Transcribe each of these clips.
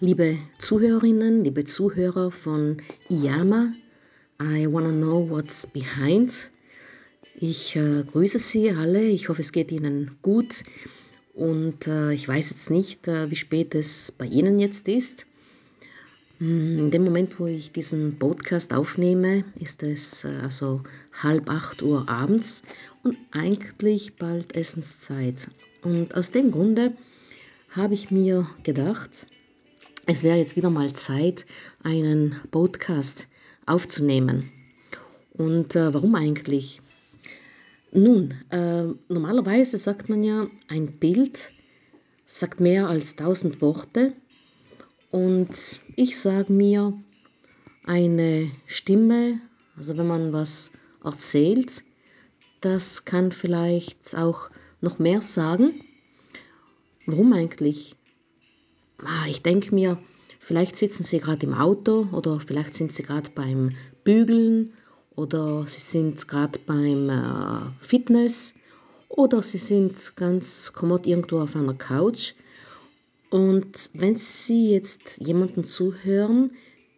Liebe Zuhörerinnen, liebe Zuhörer von IAMA, I wanna know what's behind. Ich äh, grüße Sie alle. Ich hoffe, es geht Ihnen gut. Und äh, ich weiß jetzt nicht, äh, wie spät es bei Ihnen jetzt ist. Hm, in dem Moment, wo ich diesen Podcast aufnehme, ist es äh, also halb acht Uhr abends und eigentlich bald Essenszeit. Und aus dem Grunde habe ich mir gedacht, es wäre jetzt wieder mal Zeit, einen Podcast aufzunehmen. Und äh, warum eigentlich? Nun, äh, normalerweise sagt man ja, ein Bild sagt mehr als tausend Worte. Und ich sage mir, eine Stimme, also wenn man was erzählt, das kann vielleicht auch noch mehr sagen. Warum eigentlich? Ah, ich denke mir, vielleicht sitzen Sie gerade im Auto oder vielleicht sind Sie gerade beim Bügeln oder Sie sind gerade beim äh, Fitness oder Sie sind ganz kommod irgendwo auf einer Couch. Und wenn Sie jetzt jemanden zuhören,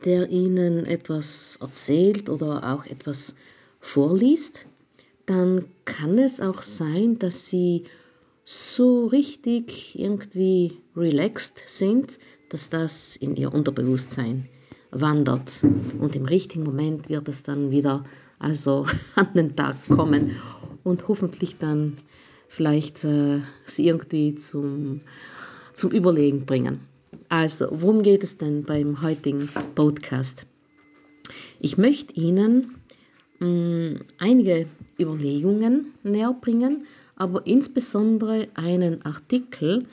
der Ihnen etwas erzählt oder auch etwas vorliest, dann kann es auch sein, dass Sie so richtig irgendwie relaxed sind, dass das in ihr Unterbewusstsein wandert. Und im richtigen Moment wird es dann wieder also an den Tag kommen und hoffentlich dann vielleicht äh, sie irgendwie zum, zum Überlegen bringen. Also, worum geht es denn beim heutigen Podcast? Ich möchte Ihnen mh, mm, einige Überlegungen näher bringen, aber insbesondere einen Artikel,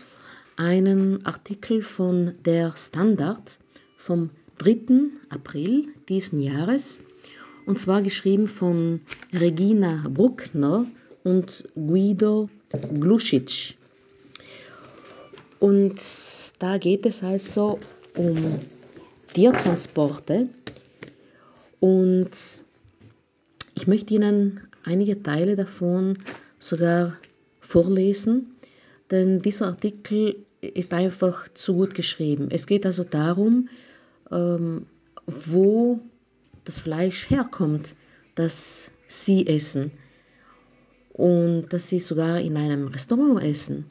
einen Artikel von der Standard vom 3. April diesen Jahres, und zwar geschrieben von Regina Bruckner und Guido Glusic. Und da geht es also um Tiertransporte und ich möchte Ihnen einige Teile davon sogar vorlesen, denn dieser Artikel ist einfach zu gut geschrieben. Es geht also darum, ähm, wo das Fleisch herkommt, das Sie essen und dass Sie sogar in einem Restaurant essen.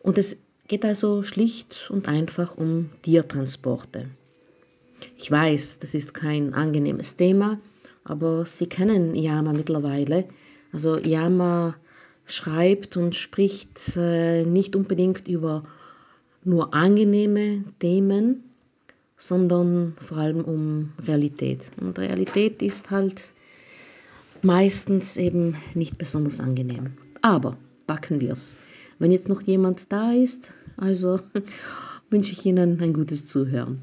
Und es geht also schlicht und einfach um Tiertransporte. Ich weiß, das ist kein angenehmes Thema, aber Sie kennen Yama mittlerweile also Yama schreibt und spricht äh, nicht unbedingt über nur angenehme Themen, sondern vor allem um Realität. Und Realität ist halt meistens eben nicht besonders angenehm. Aber packen es. Wenn jetzt noch jemand da ist, also wünsche ich Ihnen ein gutes Zuhören.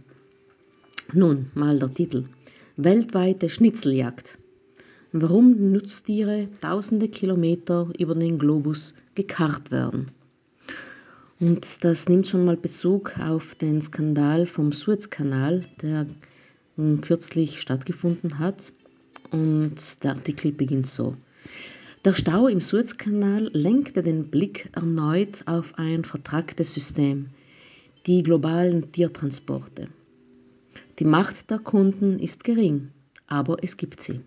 Nun mal der Titel. Weltweite Schnitzeljagd warum Nutztiere tausende Kilometer über den Globus gekarrt werden. Und das nimmt schon mal Bezug auf den Skandal vom Suezkanal, der kürzlich stattgefunden hat. Und der Artikel beginnt so. Der Stau im Suezkanal lenkte den Blick erneut auf ein vertracktes System, die globalen Tiertransporte. Die Macht der Kunden ist gering, aber es gibt sie.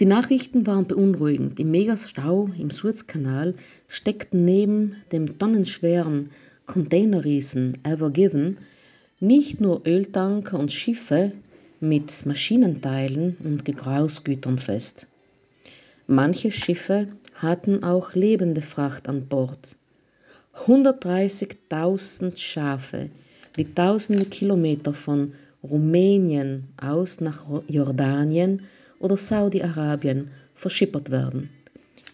Die Nachrichten waren beunruhigend. Im Megastau im Suezkanal steckten neben dem tonnenschweren Containerriesen Ever Given nicht nur Öltanker und Schiffe mit Maschinenteilen und Gebrauchsgütern fest. Manche Schiffe hatten auch lebende Fracht an Bord. 130.000 Schafe, die tausende Kilometer von Rumänien aus nach Jordanien oder Saudi-Arabien verschippert werden.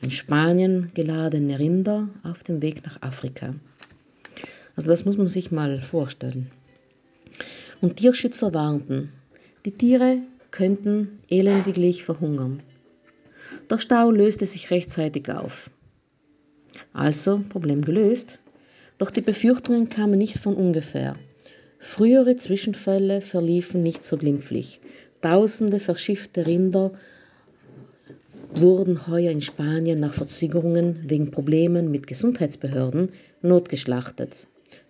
In Spanien geladene Rinder auf dem Weg nach Afrika. Also das muss man sich mal vorstellen. Und Tierschützer warnten, die Tiere könnten elendiglich verhungern. Der Stau löste sich rechtzeitig auf. Also Problem gelöst. Doch die Befürchtungen kamen nicht von ungefähr. Frühere Zwischenfälle verliefen nicht so glimpflich. Tausende verschiffte Rinder wurden heuer in Spanien nach Verzögerungen wegen Problemen mit Gesundheitsbehörden notgeschlachtet.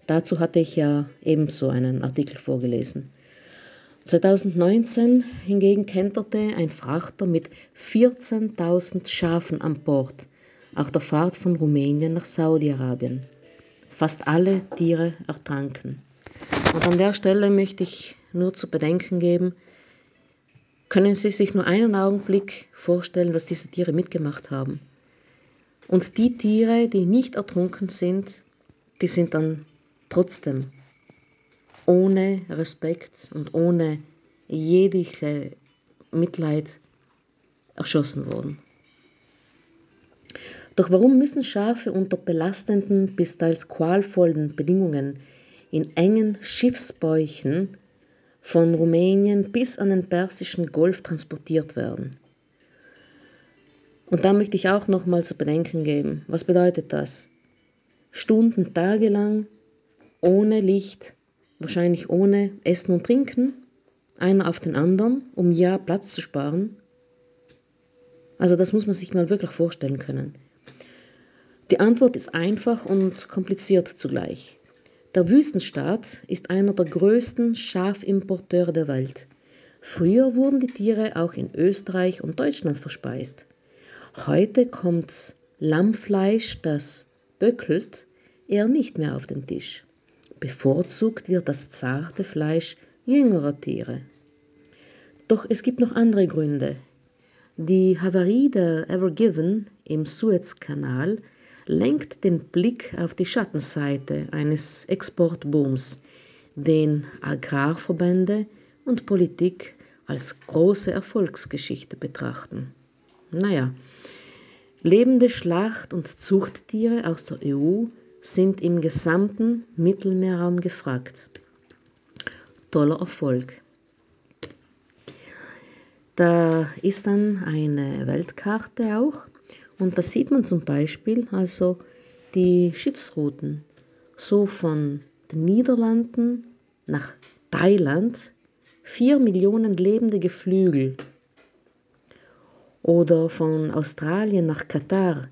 Dazu hatte ich ja ebenso einen Artikel vorgelesen. 2019 hingegen kenterte ein Frachter mit 14.000 Schafen an Bord auf der Fahrt von Rumänien nach Saudi-Arabien. Fast alle Tiere ertranken. Und an der Stelle möchte ich nur zu bedenken geben, können Sie sich nur einen Augenblick vorstellen, was diese Tiere mitgemacht haben. Und die Tiere, die nicht ertrunken sind, die sind dann trotzdem ohne Respekt und ohne jegliche Mitleid erschossen worden. Doch warum müssen Schafe unter belastenden bis teils qualvollen Bedingungen in engen Schiffsbäuchen von Rumänien bis an den Persischen Golf transportiert werden? Und da möchte ich auch noch mal zu bedenken geben, was bedeutet das? Stunden, tagelang ohne Licht, wahrscheinlich ohne Essen und Trinken, einer auf den anderen, um ja Platz zu sparen. Also das muss man sich mal wirklich vorstellen können. Die Antwort ist einfach und kompliziert zugleich. Der Wüstenstaat ist einer der größten Schafimporteure der Welt. Früher wurden die Tiere auch in Österreich und Deutschland verspeist. Heute kommt Lammfleisch, das böckelt, eher nicht mehr auf den Tisch. Bevorzugt wird das zarte Fleisch jüngerer Tiere. Doch es gibt noch andere Gründe. Die Havarie der Ever Given im Suezkanal lenkt den Blick auf die Schattenseite eines Exportbooms, den Agrarverbände und Politik als große Erfolgsgeschichte betrachten. Naja, lebende Schlacht- und Zuchttiere aus der EU sind im gesamten Mittelmeerraum gefragt. Toller Erfolg. Da ist dann eine Weltkarte auch und da sieht man zum Beispiel also die Schiffsrouten, so von den Niederlanden nach Thailand, vier Millionen lebende Geflügel. Oder von Australien nach Katar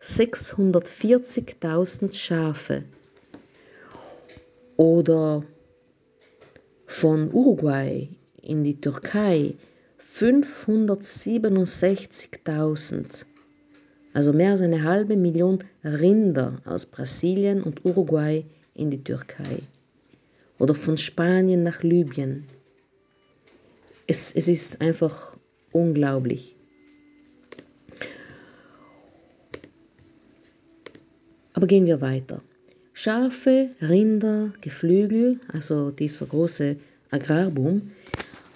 640.000 Schafe. Oder von Uruguay in die Türkei 567.000, also mehr als eine halbe Million Rinder aus Brasilien und Uruguay in die Türkei oder von Spanien nach Libyen. Es, es ist einfach unglaublich. Aber gehen wir weiter. Schafe, Rinder, Geflügel, also dieser große Agrarboom,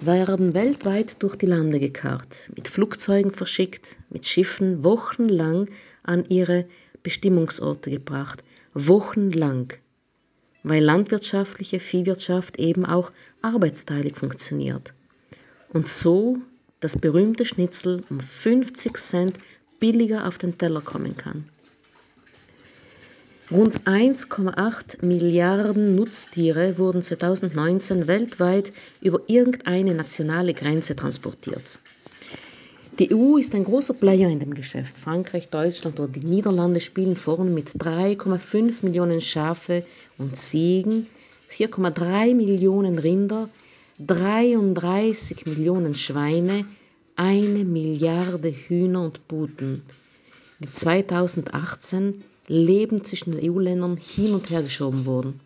werden weltweit durch die Lande gekarrt, mit Flugzeugen verschickt, mit Schiffen wochenlang an ihre Bestimmungsorte gebracht. Wochenlang. Weil landwirtschaftliche Viehwirtschaft eben auch arbeitsteilig funktioniert. Und so das berühmte Schnitzel um 50 Cent billiger auf den Teller kommen kann. Rund 1,8 Milliarden Nutztiere wurden 2019 weltweit über irgendeine nationale Grenze transportiert. Die EU ist ein großer Player in dem Geschäft. Frankreich, Deutschland oder die Niederlande spielen vorn mit 3,5 Millionen Schafe und Ziegen, 4,3 Millionen Rinder, 33 Millionen Schweine, eine Milliarde Hühner und Puten, die 2018 Leben zwischen den EU-Ländern hin und her geschoben wurden.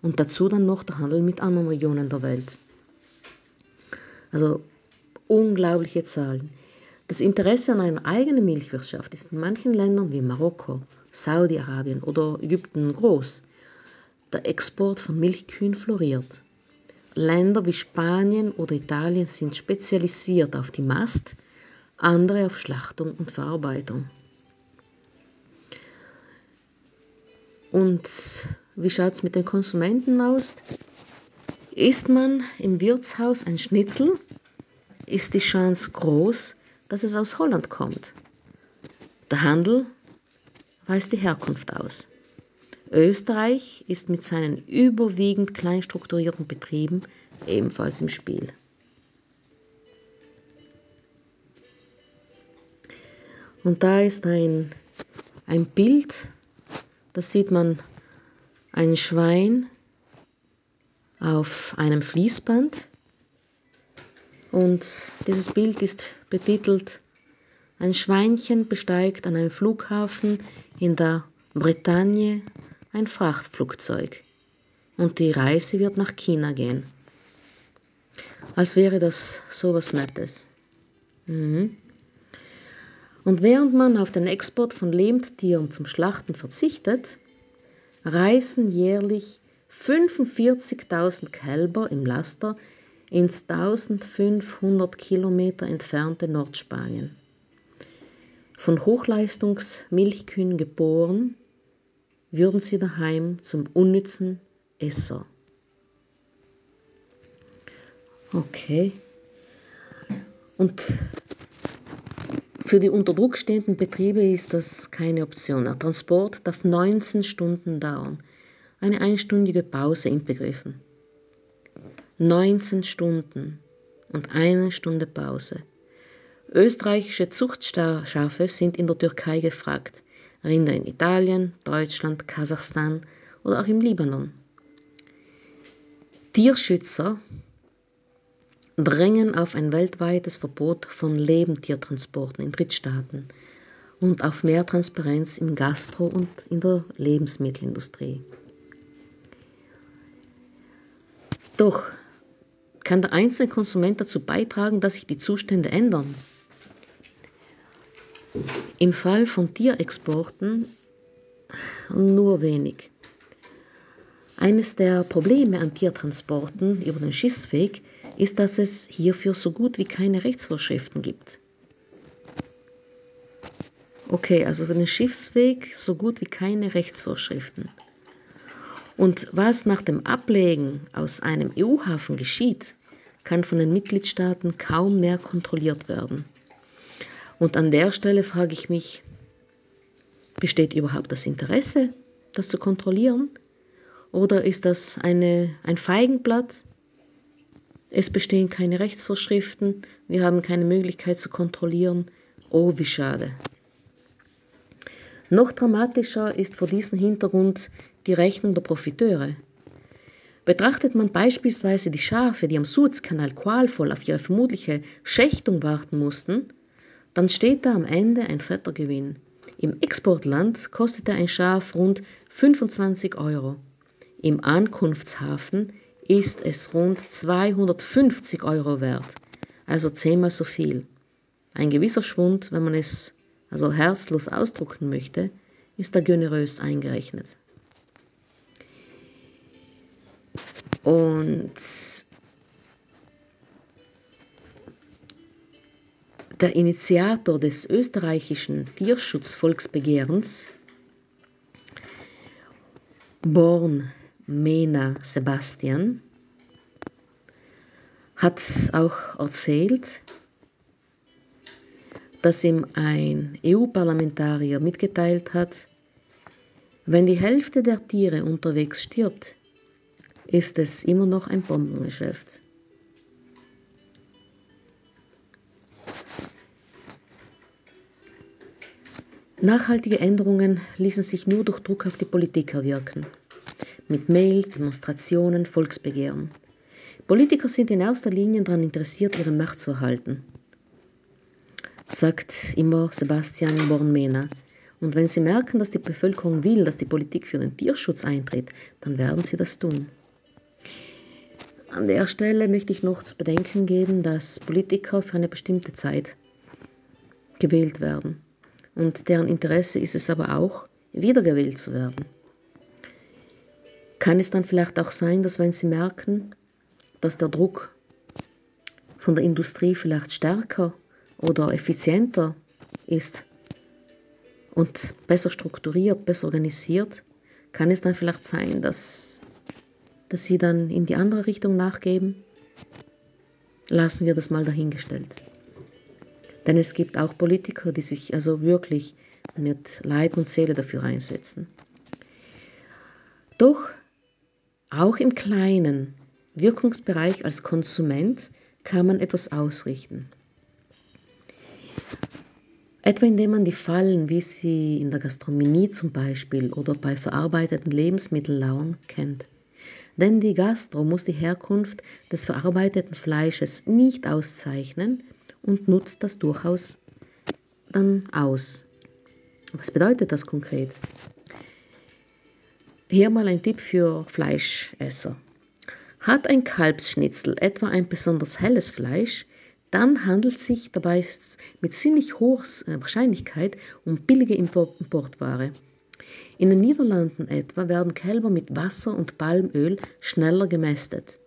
Und dazu dann noch der Handel mit anderen Regionen der Welt. Also unglaubliche Zahlen. Das Interesse an einer eigenen Milchwirtschaft ist in manchen Ländern wie Marokko, Saudi-Arabien oder Ägypten groß. Der Export von Milchkühen floriert. Länder wie Spanien oder Italien sind spezialisiert auf die Mast, andere auf Schlachtung und Verarbeitung. Und wie schaut es mit den Konsumenten aus? Isst man im Wirtshaus ein Schnitzel, ist die Chance groß, dass es aus Holland kommt. Der Handel weist die Herkunft aus. Österreich ist mit seinen überwiegend klein strukturierten Betrieben ebenfalls im Spiel. Und da ist ein, ein Bild da sieht man ein Schwein auf einem Fließband und dieses Bild ist betitelt Ein Schweinchen besteigt an einem Flughafen in der Bretagne ein Frachtflugzeug und die Reise wird nach China gehen. Als wäre das so was Nettes. Mhm. Und während man auf den Export von Lebendtieren zum Schlachten verzichtet, reisen jährlich 45.000 Kälber im Laster ins 1500 Kilometer entfernte Nordspanien. Von Hochleistungsmilchkühen geboren, würden sie daheim zum unnützen Esser. Okay. Und für die unter Druck stehenden Betriebe ist das keine Option. Der Transport darf 19 Stunden dauern, eine einstündige Pause inbegriffen. 19 Stunden und eine Stunde Pause. Österreichische Zuchtschafe sind in der Türkei gefragt, Rinder in Italien, Deutschland, Kasachstan oder auch im Libanon. Tierschützer drängen auf ein weltweites Verbot von Lebendtiertransporten in Drittstaaten und auf mehr Transparenz im Gastro- und in der Lebensmittelindustrie. Doch kann der einzelne Konsument dazu beitragen, dass sich die Zustände ändern. Im Fall von Tierexporten nur wenig. Eines der Probleme an Tiertransporten über den Schiffsweg ist, dass es hierfür so gut wie keine Rechtsvorschriften gibt. Okay, also für den Schiffsweg so gut wie keine Rechtsvorschriften. Und was nach dem Ablegen aus einem EU-Hafen geschieht, kann von den Mitgliedstaaten kaum mehr kontrolliert werden. Und an der Stelle frage ich mich, besteht überhaupt das Interesse, das zu kontrollieren? Oder ist das eine, ein Feigenblatt? Es bestehen keine Rechtsvorschriften, wir haben keine Möglichkeit zu kontrollieren. Oh, wie schade. Noch dramatischer ist vor diesem Hintergrund die Rechnung der Profiteure. Betrachtet man beispielsweise die Schafe, die am Suezkanal qualvoll auf ihre vermutliche Schächtung warten mussten, dann steht da am Ende ein fetter Gewinn. Im Exportland kostete ein Schaf rund 25 Euro. Im Ankunftshafen ist es rund 250 Euro wert, also zehnmal so viel. Ein gewisser Schwund, wenn man es also herzlos ausdrucken möchte, ist da generös eingerechnet. Und der Initiator des österreichischen Tierschutzvolksbegehrens, Born Mena Sebastian hat auch erzählt, dass ihm ein EU-Parlamentarier mitgeteilt hat, wenn die Hälfte der Tiere unterwegs stirbt, ist es immer noch ein Bombengeschäft. Nachhaltige Änderungen ließen sich nur durch Druck auf die Politik erwirken mit Mails, Demonstrationen, Volksbegehren. Politiker sind in erster Linie daran interessiert, ihre Macht zu erhalten, sagt immer Sebastian Bornmena. Und wenn sie merken, dass die Bevölkerung will, dass die Politik für den Tierschutz eintritt, dann werden sie das tun. An der Stelle möchte ich noch zu bedenken geben, dass Politiker für eine bestimmte Zeit gewählt werden. Und deren Interesse ist es aber auch, wiedergewählt zu werden. Kann es dann vielleicht auch sein, dass wenn Sie merken, dass der Druck von der Industrie vielleicht stärker oder effizienter ist und besser strukturiert, besser organisiert, kann es dann vielleicht sein, dass, dass Sie dann in die andere Richtung nachgeben? Lassen wir das mal dahingestellt. Denn es gibt auch Politiker, die sich also wirklich mit Leib und Seele dafür einsetzen. Doch auch im kleinen Wirkungsbereich als Konsument kann man etwas ausrichten. Etwa indem man die Fallen, wie sie in der Gastronomie zum Beispiel oder bei verarbeiteten Lebensmittellauern kennt. Denn die Gastro muss die Herkunft des verarbeiteten Fleisches nicht auszeichnen und nutzt das durchaus dann aus. Was bedeutet das konkret? Hier mal ein Tipp für Fleischesser. Hat ein Kalbsschnitzel etwa ein besonders helles Fleisch, dann handelt es sich dabei mit ziemlich hoher äh, Wahrscheinlichkeit um billige Importware. In den Niederlanden etwa werden Kälber mit Wasser und Palmöl schneller gemästet.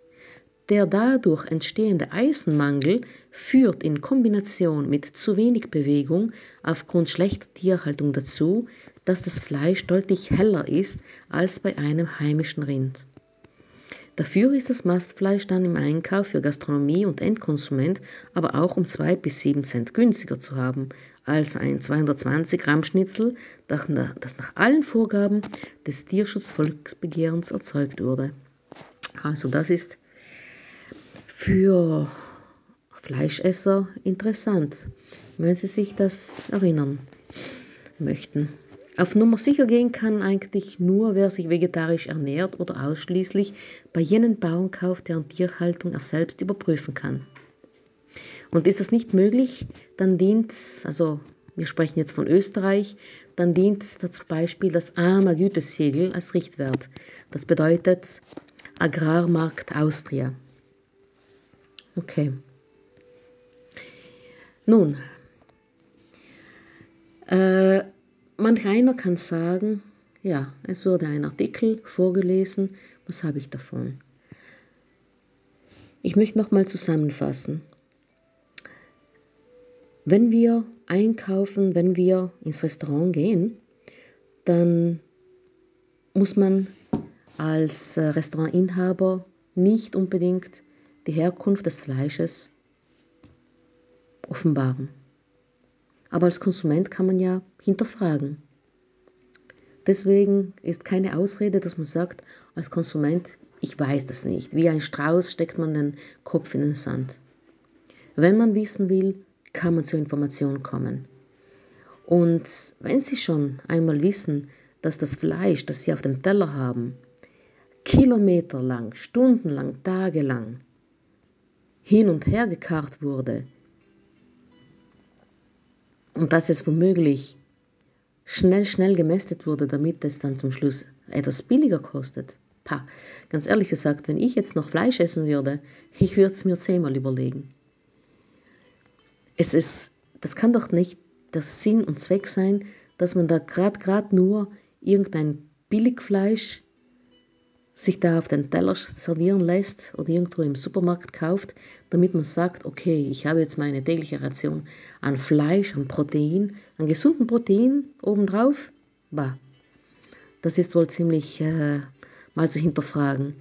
Der dadurch entstehende Eisenmangel führt in Kombination mit zu wenig Bewegung aufgrund schlechter Tierhaltung dazu, dass das Fleisch deutlich heller ist als bei einem heimischen Rind. Dafür ist das Mastfleisch dann im Einkauf für Gastronomie und Endkonsument aber auch um 2 bis 7 Cent günstiger zu haben als ein 220 Gramm Schnitzel, das nach allen Vorgaben des Tierschutzvolksbegehrens erzeugt wurde. Also das ist für Fleischesser interessant, wenn Sie sich das erinnern möchten. Auf Nummer sicher gehen kann eigentlich nur, wer sich vegetarisch ernährt oder ausschließlich bei jenen Bauern kauft, deren Tierhaltung er selbst überprüfen kann. Und ist das nicht möglich, dann dient, also wir sprechen jetzt von Österreich, dann dient da zum Beispiel das AMA Gütesiegel als Richtwert. Das bedeutet Agrarmarkt Austria. Okay. Nun, äh, manch einer kann sagen, ja, es wurde ein Artikel vorgelesen, was habe ich davon? Ich möchte nochmal zusammenfassen. Wenn wir einkaufen, wenn wir ins Restaurant gehen, dann muss man als äh, Restaurantinhaber nicht unbedingt die Herkunft des Fleisches offenbaren. Aber als Konsument kann man ja hinterfragen. Deswegen ist keine Ausrede, dass man sagt, als Konsument, ich weiß das nicht. Wie ein Strauß steckt man den Kopf in den Sand. Wenn man wissen will, kann man zur Information kommen. Und wenn Sie schon einmal wissen, dass das Fleisch, das Sie auf dem Teller haben, kilometerlang, stundenlang, tagelang hin und her gekarrt wurde, und dass es womöglich schnell, schnell gemästet wurde, damit es dann zum Schluss etwas billiger kostet. Pah, ganz ehrlich gesagt, wenn ich jetzt noch Fleisch essen würde, ich würde es mir zehnmal überlegen. Es ist, das kann doch nicht der Sinn und Zweck sein, dass man da gerade gerade nur irgendein Billigfleisch sich da auf den Teller servieren lässt oder irgendwo im Supermarkt kauft, damit man sagt, okay, ich habe jetzt meine tägliche Ration an Fleisch, an Protein, an gesunden Protein obendrauf. Bah, das ist wohl ziemlich äh, mal zu hinterfragen.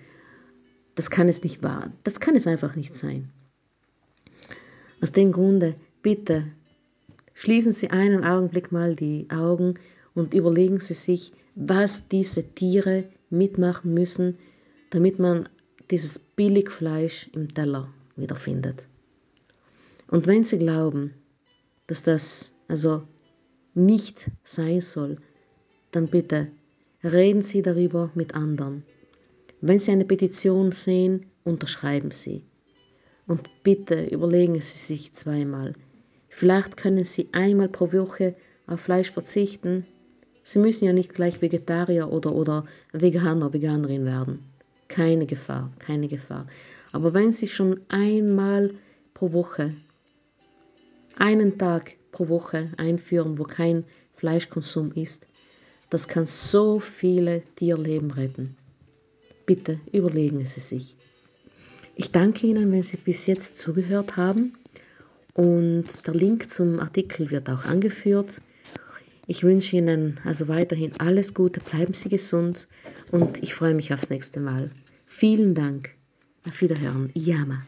Das kann es nicht wahr. Das kann es einfach nicht sein. Aus dem Grunde, bitte, schließen Sie einen Augenblick mal die Augen und überlegen Sie sich, was diese Tiere mitmachen müssen, damit man dieses Billigfleisch im Teller wiederfindet. Und wenn Sie glauben, dass das also nicht sein soll, dann bitte reden Sie darüber mit anderen. Wenn Sie eine Petition sehen, unterschreiben Sie. Und bitte überlegen Sie sich zweimal. Vielleicht können Sie einmal pro Woche auf Fleisch verzichten Sie müssen ja nicht gleich Vegetarier oder, oder Veganer, Veganerin werden. Keine Gefahr, keine Gefahr. Aber wenn Sie schon einmal pro Woche, einen Tag pro Woche einführen, wo kein Fleischkonsum ist, das kann so viele Tierleben retten. Bitte überlegen Sie sich. Ich danke Ihnen, wenn Sie bis jetzt zugehört haben. Und der Link zum Artikel wird auch angeführt. Ich wünsche Ihnen also weiterhin alles Gute, bleiben Sie gesund und ich freue mich aufs nächste Mal. Vielen Dank. Auf Wiederhören. Yama.